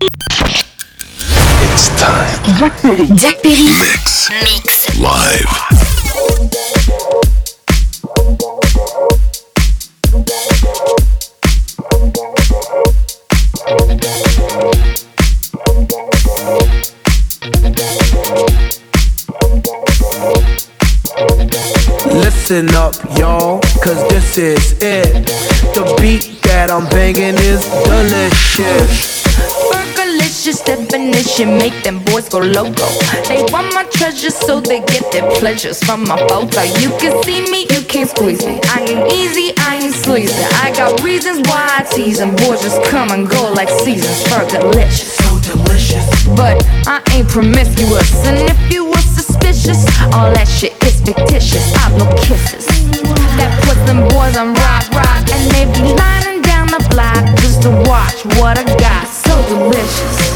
It's time. Jack Perry. Jack Perry. Mix. Mix. Live. Listen up, y'all, cause this is it. The beat that I'm banging is delicious. Fergalicious definition make them boys go loco. They want my treasure, so they get their pleasures from my photo. You can see me, you can't squeeze me. I ain't easy, I ain't sleazy. I got reasons why I tease them. Boys just come and go like seasons. Fergalicious, so delicious. But I ain't promiscuous, and if you were suspicious, all that shit is fictitious. I've no kisses. That puts them boys on rock, rock, and they be lining down the block just to watch what I got. So delicious.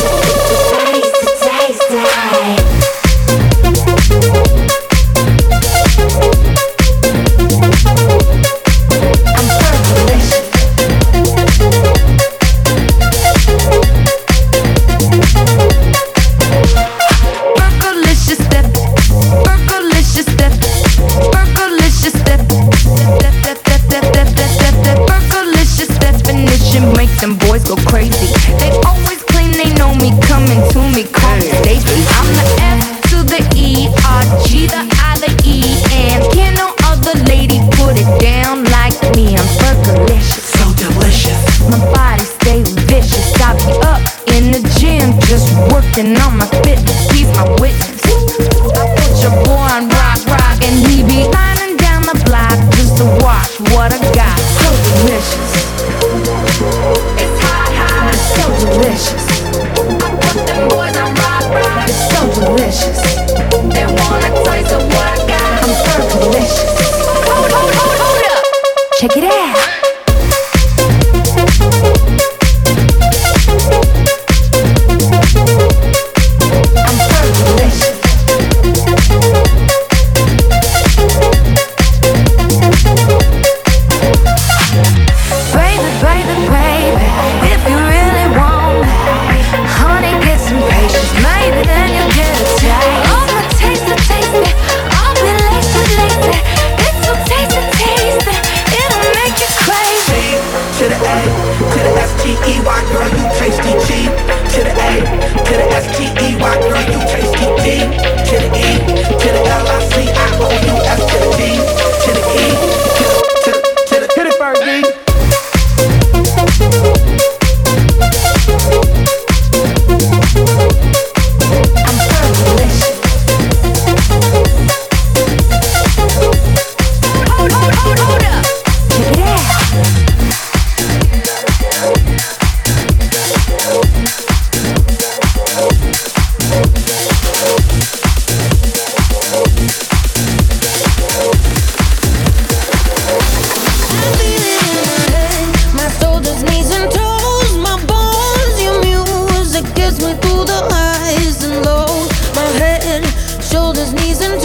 shoulders, knees, and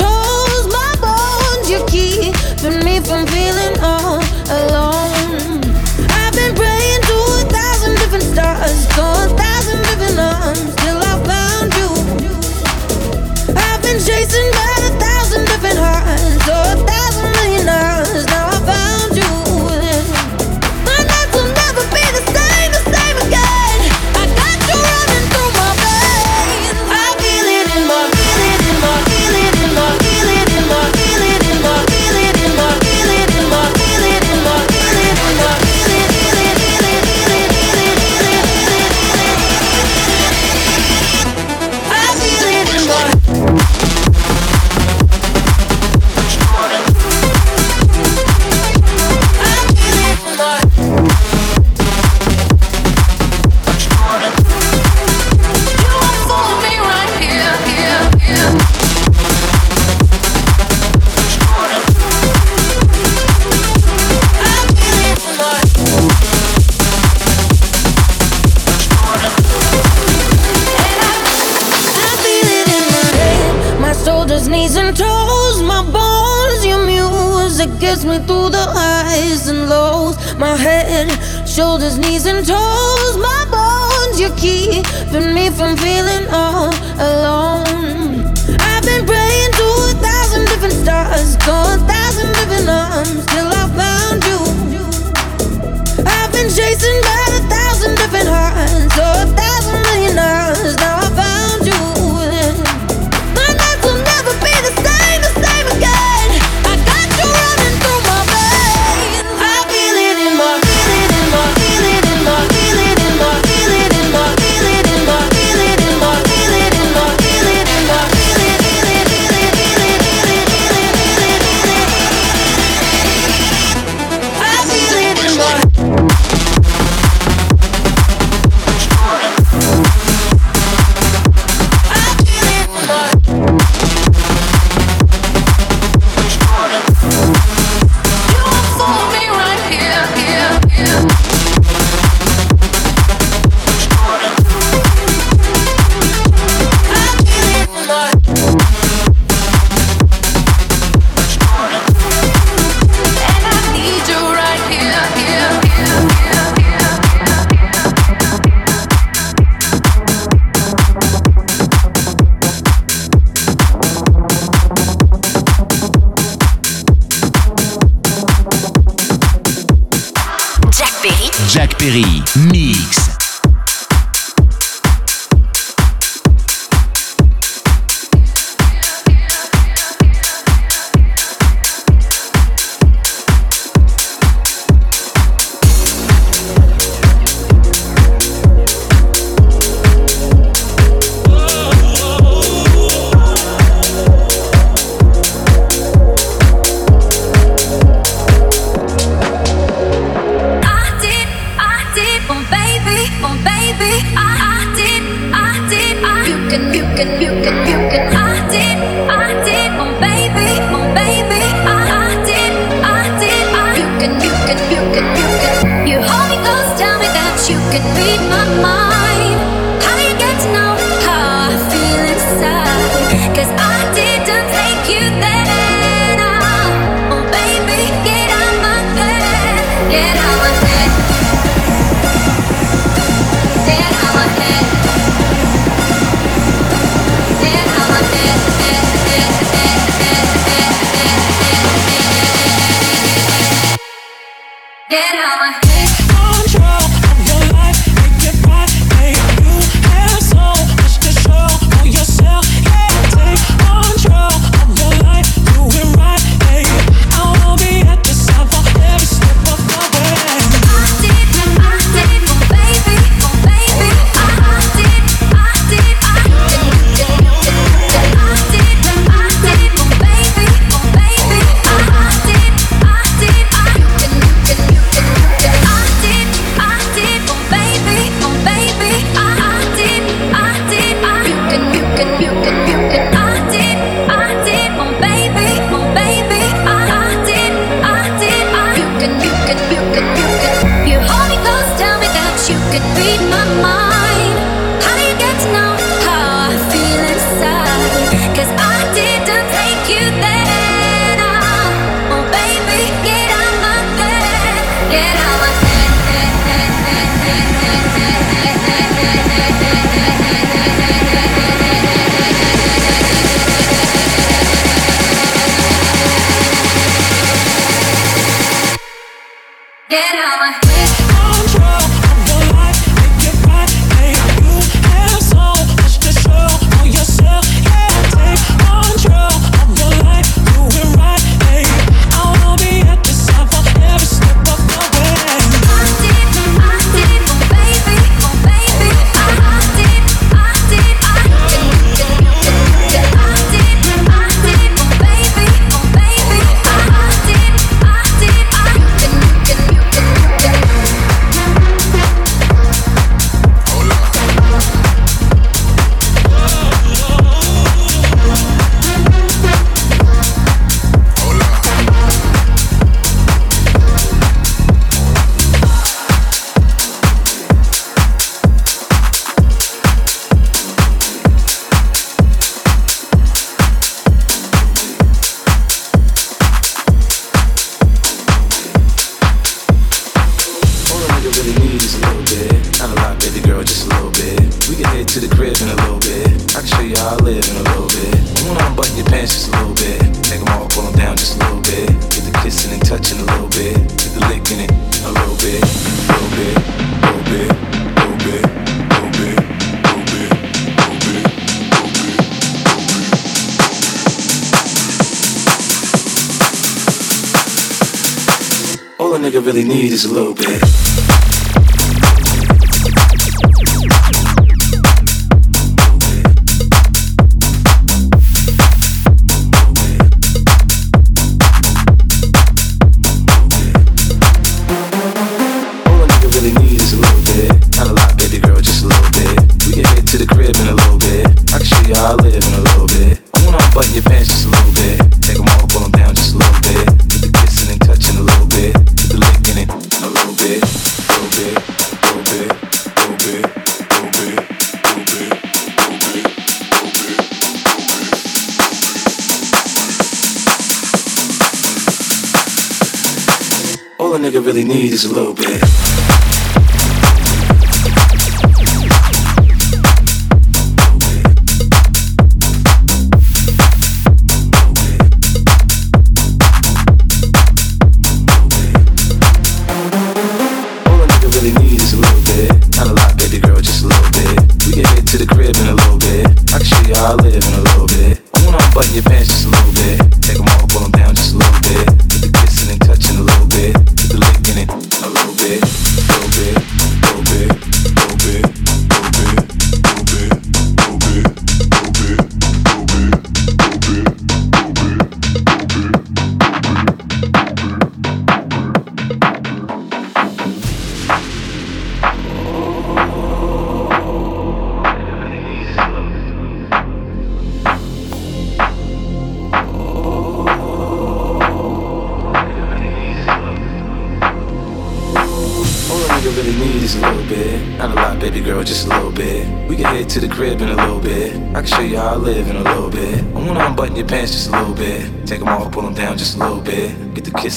nigga really needs is a little bit.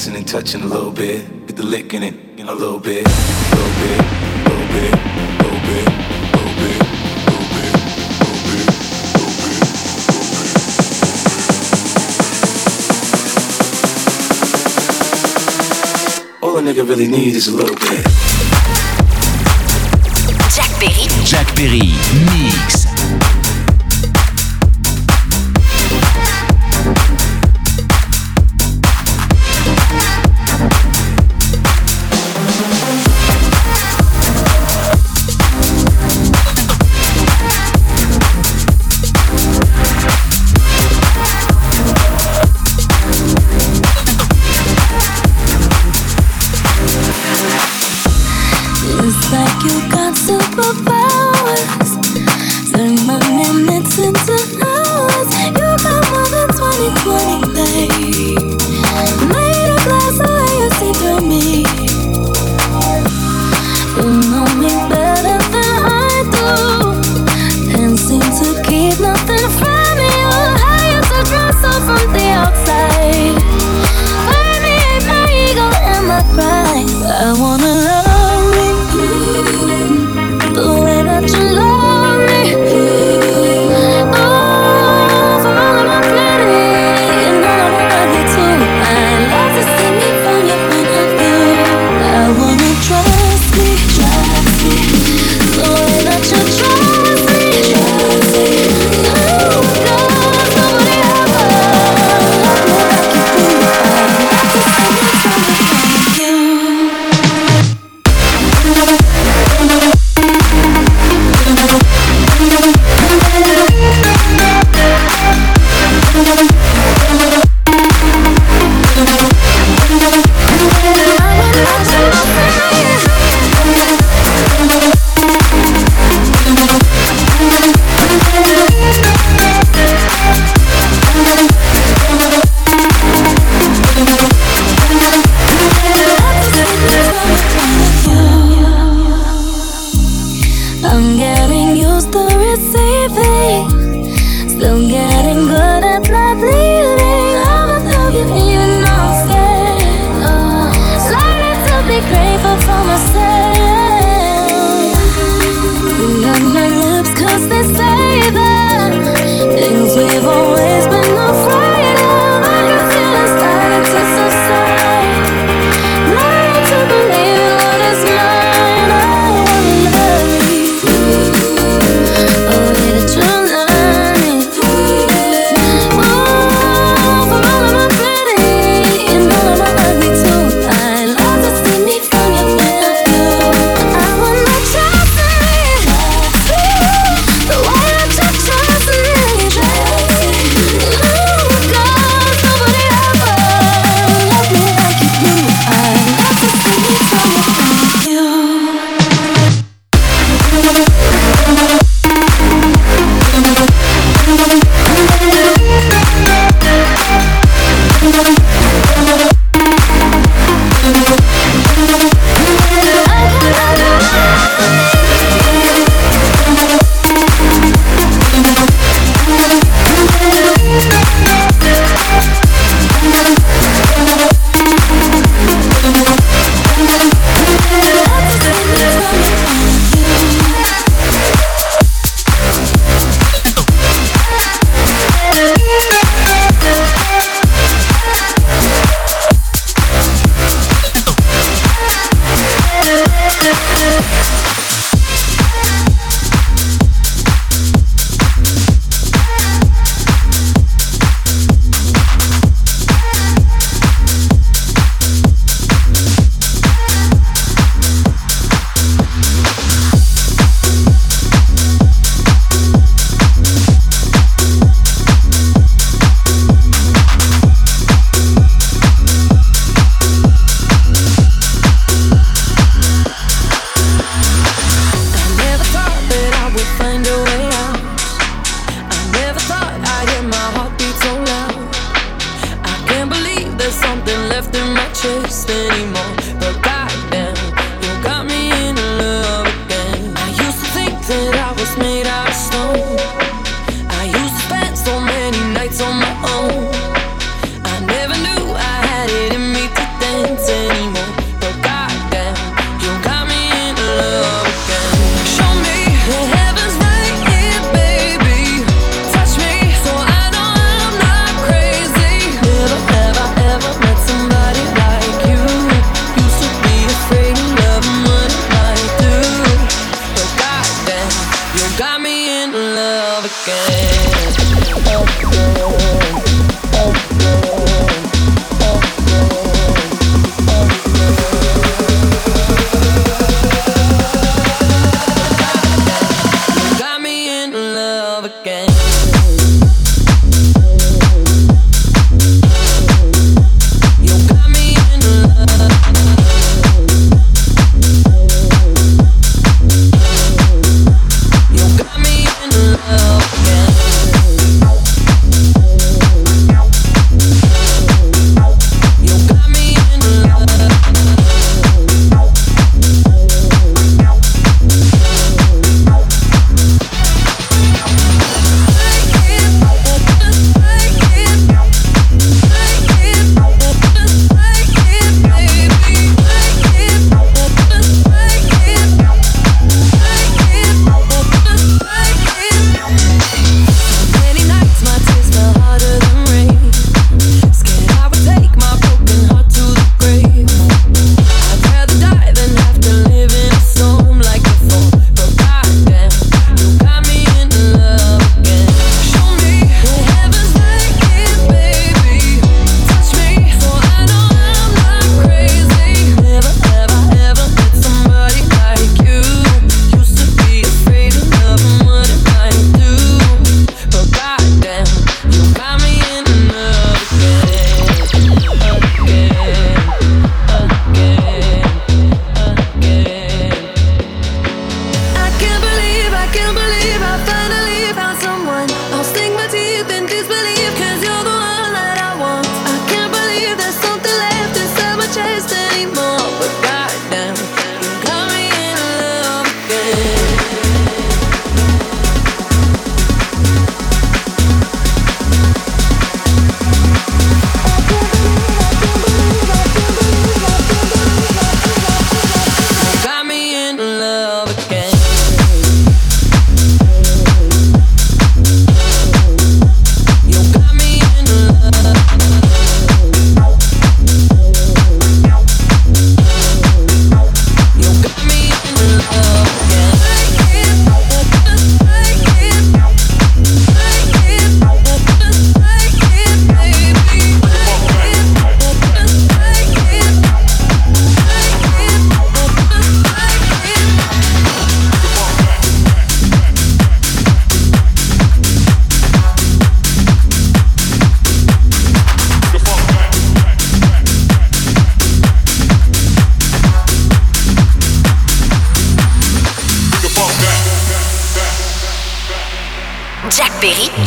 kissing and touching a little bit. Get the lick in it in a little bit, little bit, little bit, little bit. All a nigga really need is a little bit. Jack Berry. Jack Berry mix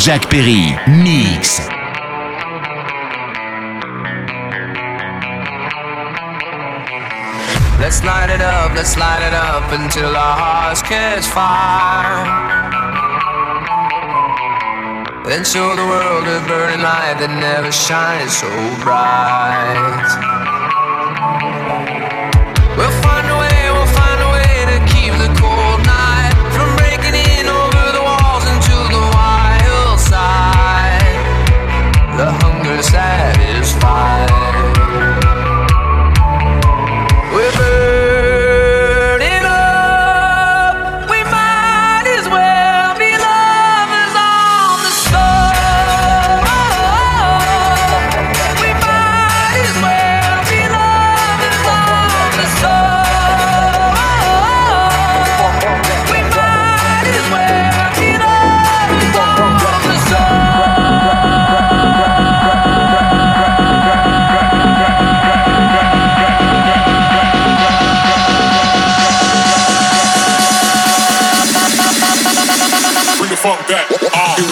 Jack Perry, Mix. Let's light it up, let's light it up until our hearts catch fire. Then show the world a burning light that never shines so bright. I.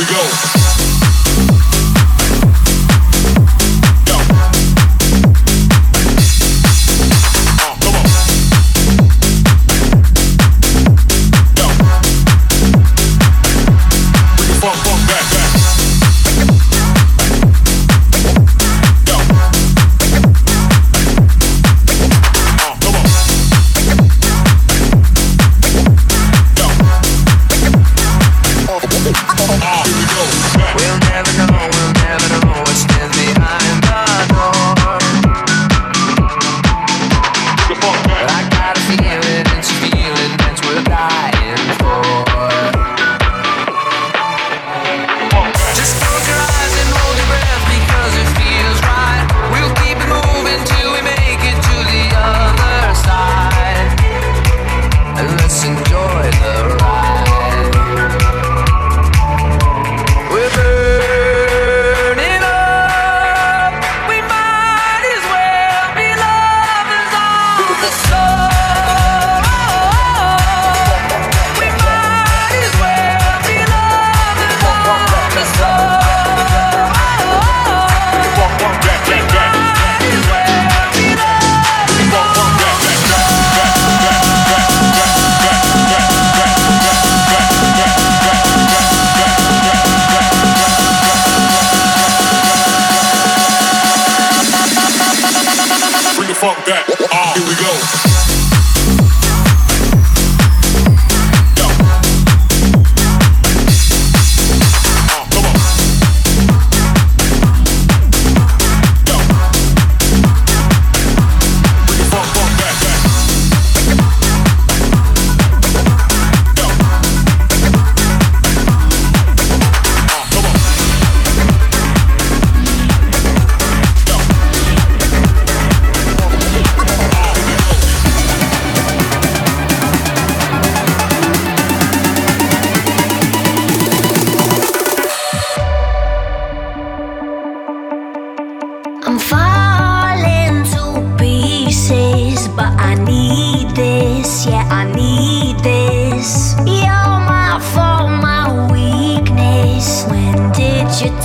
we go.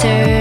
answer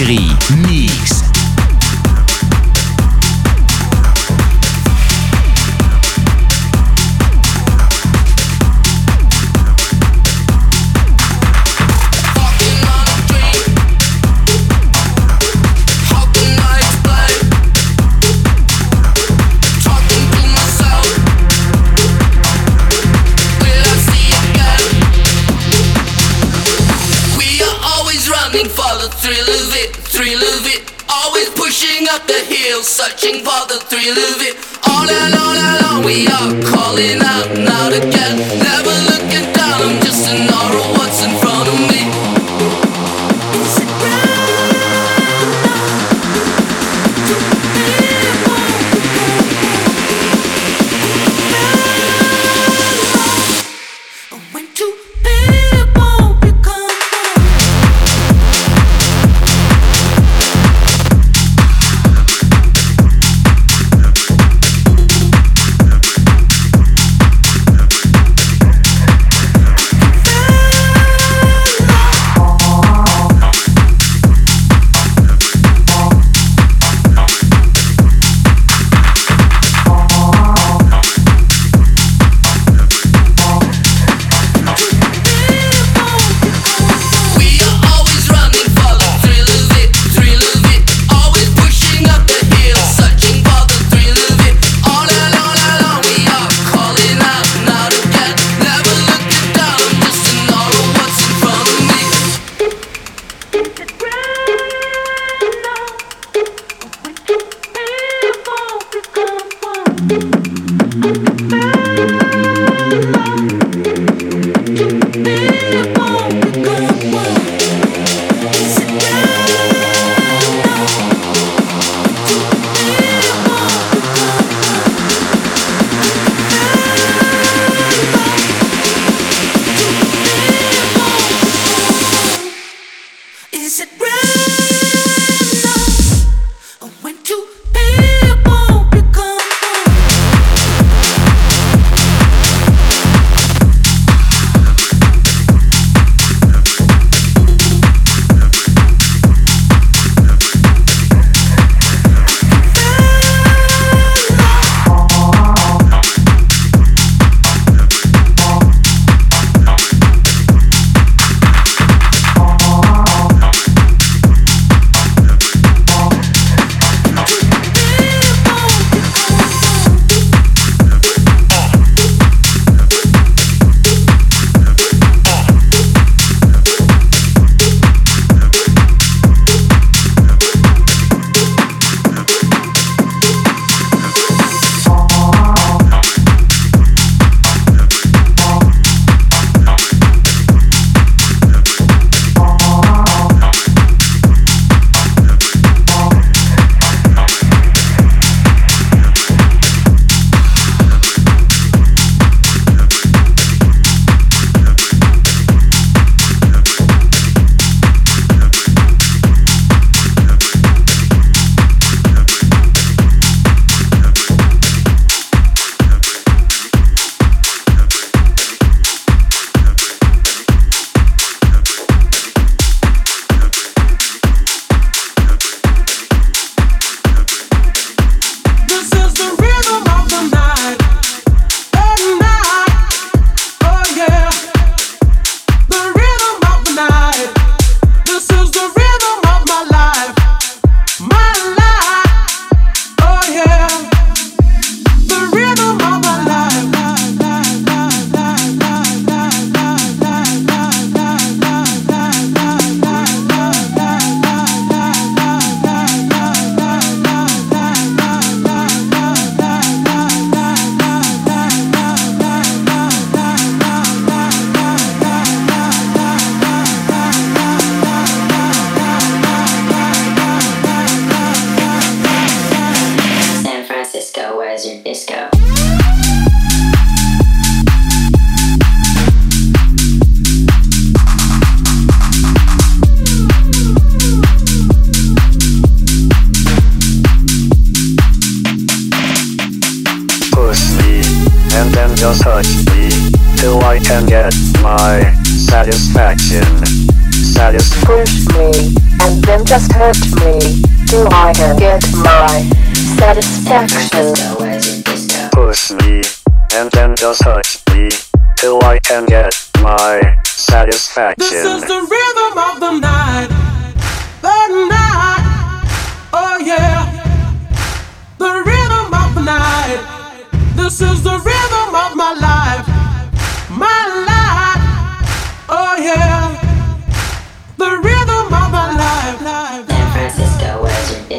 série Mix. For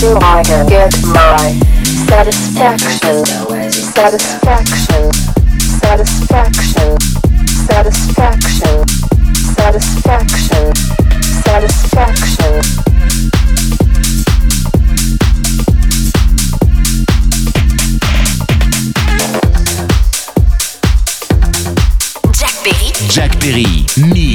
till I can get my satisfaction. Satisfaction. Satisfaction. Satisfaction. Satisfaction. Satisfaction. Jack Perry, Mix.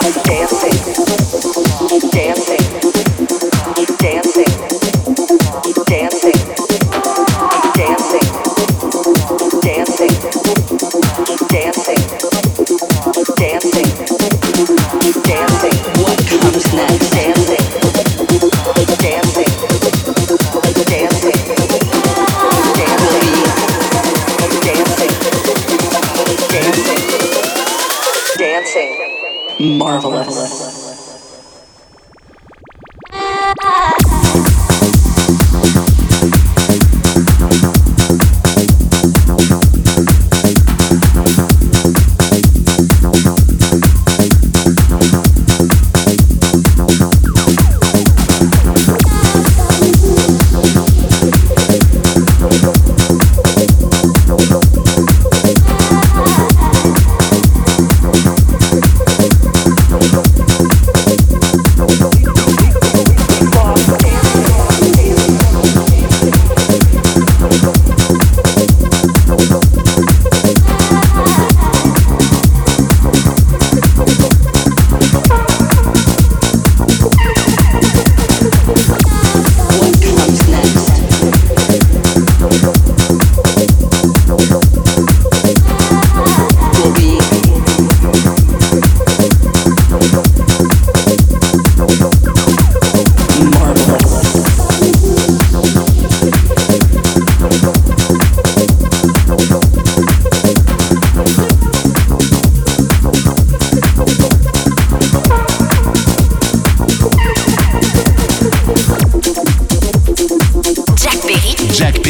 dancing.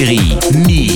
Understand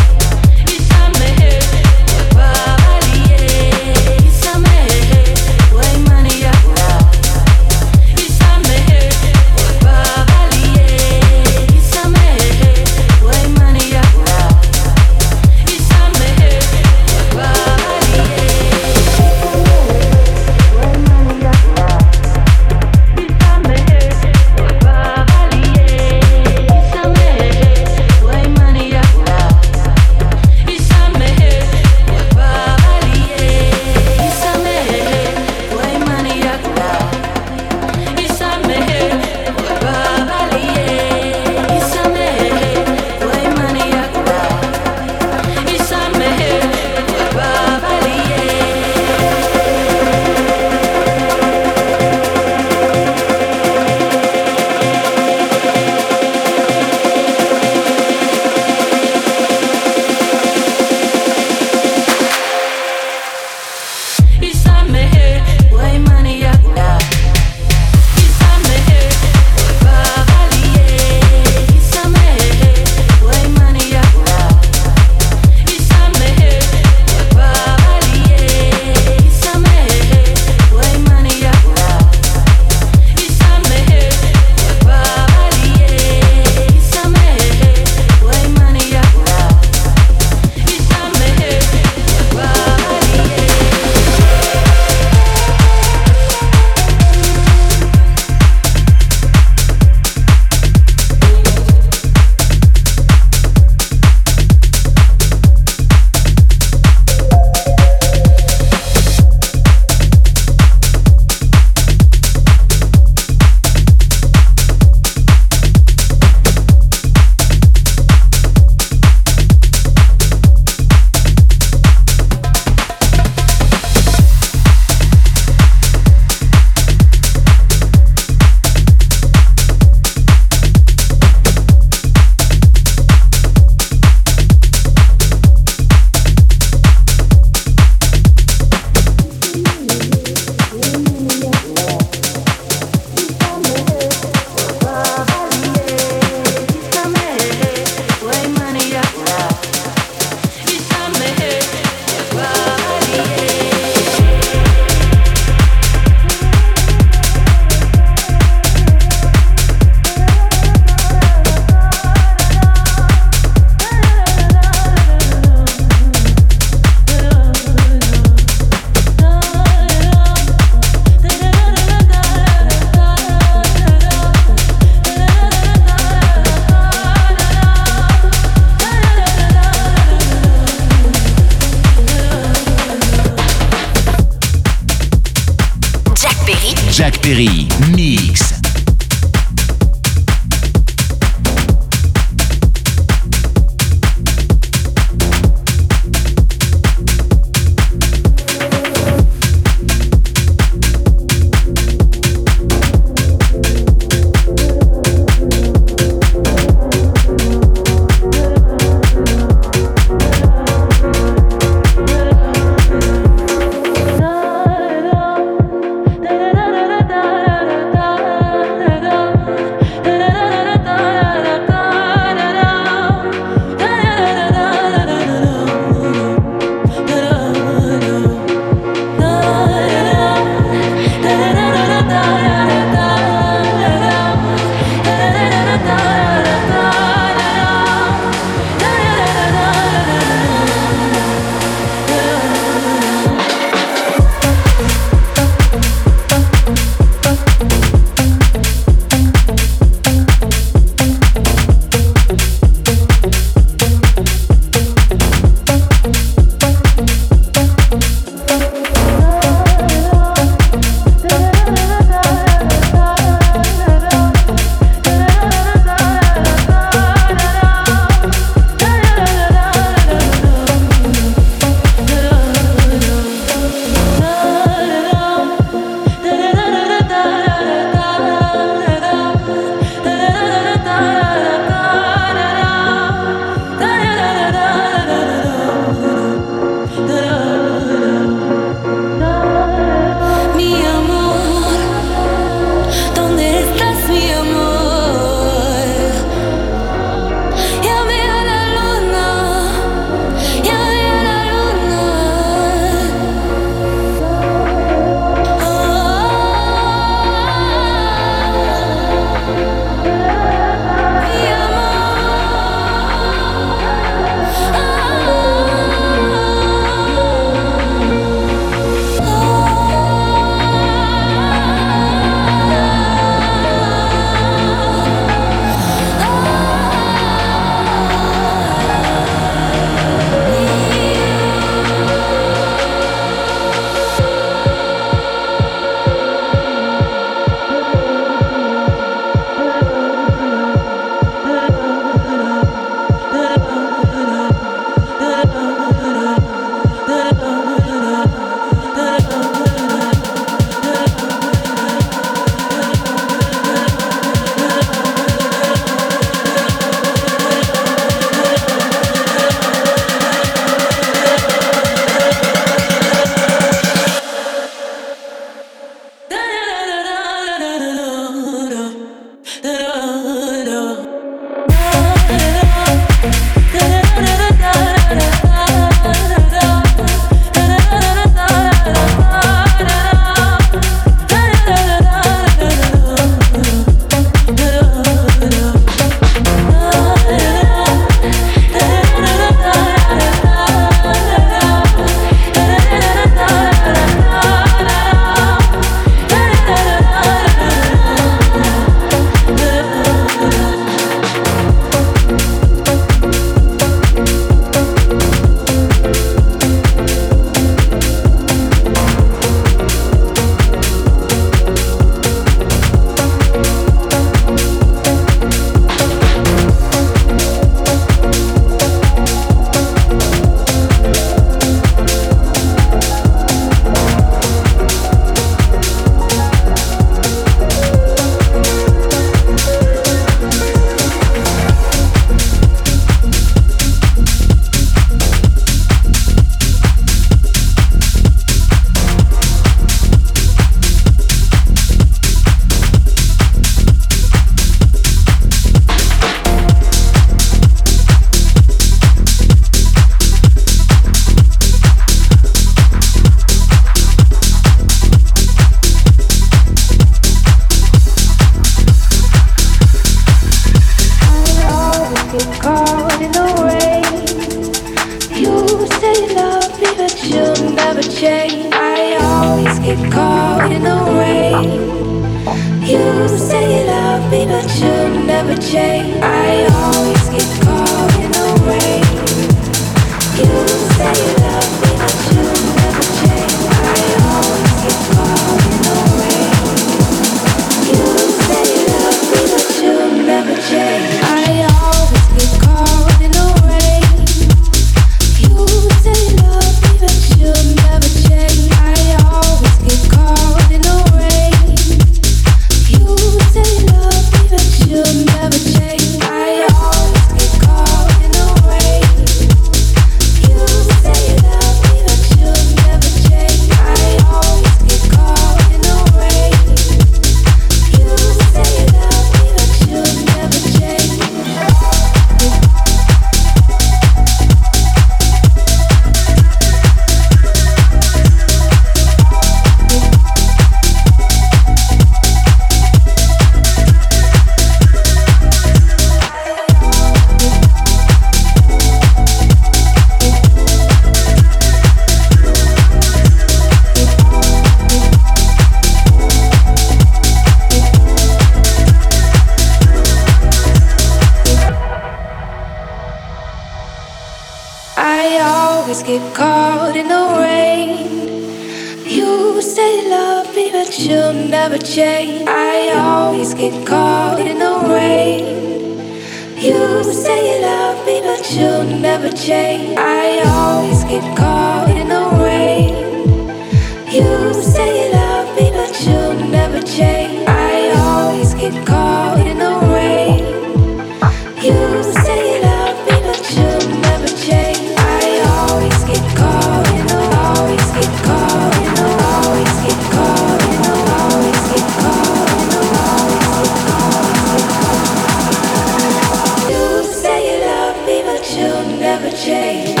caught.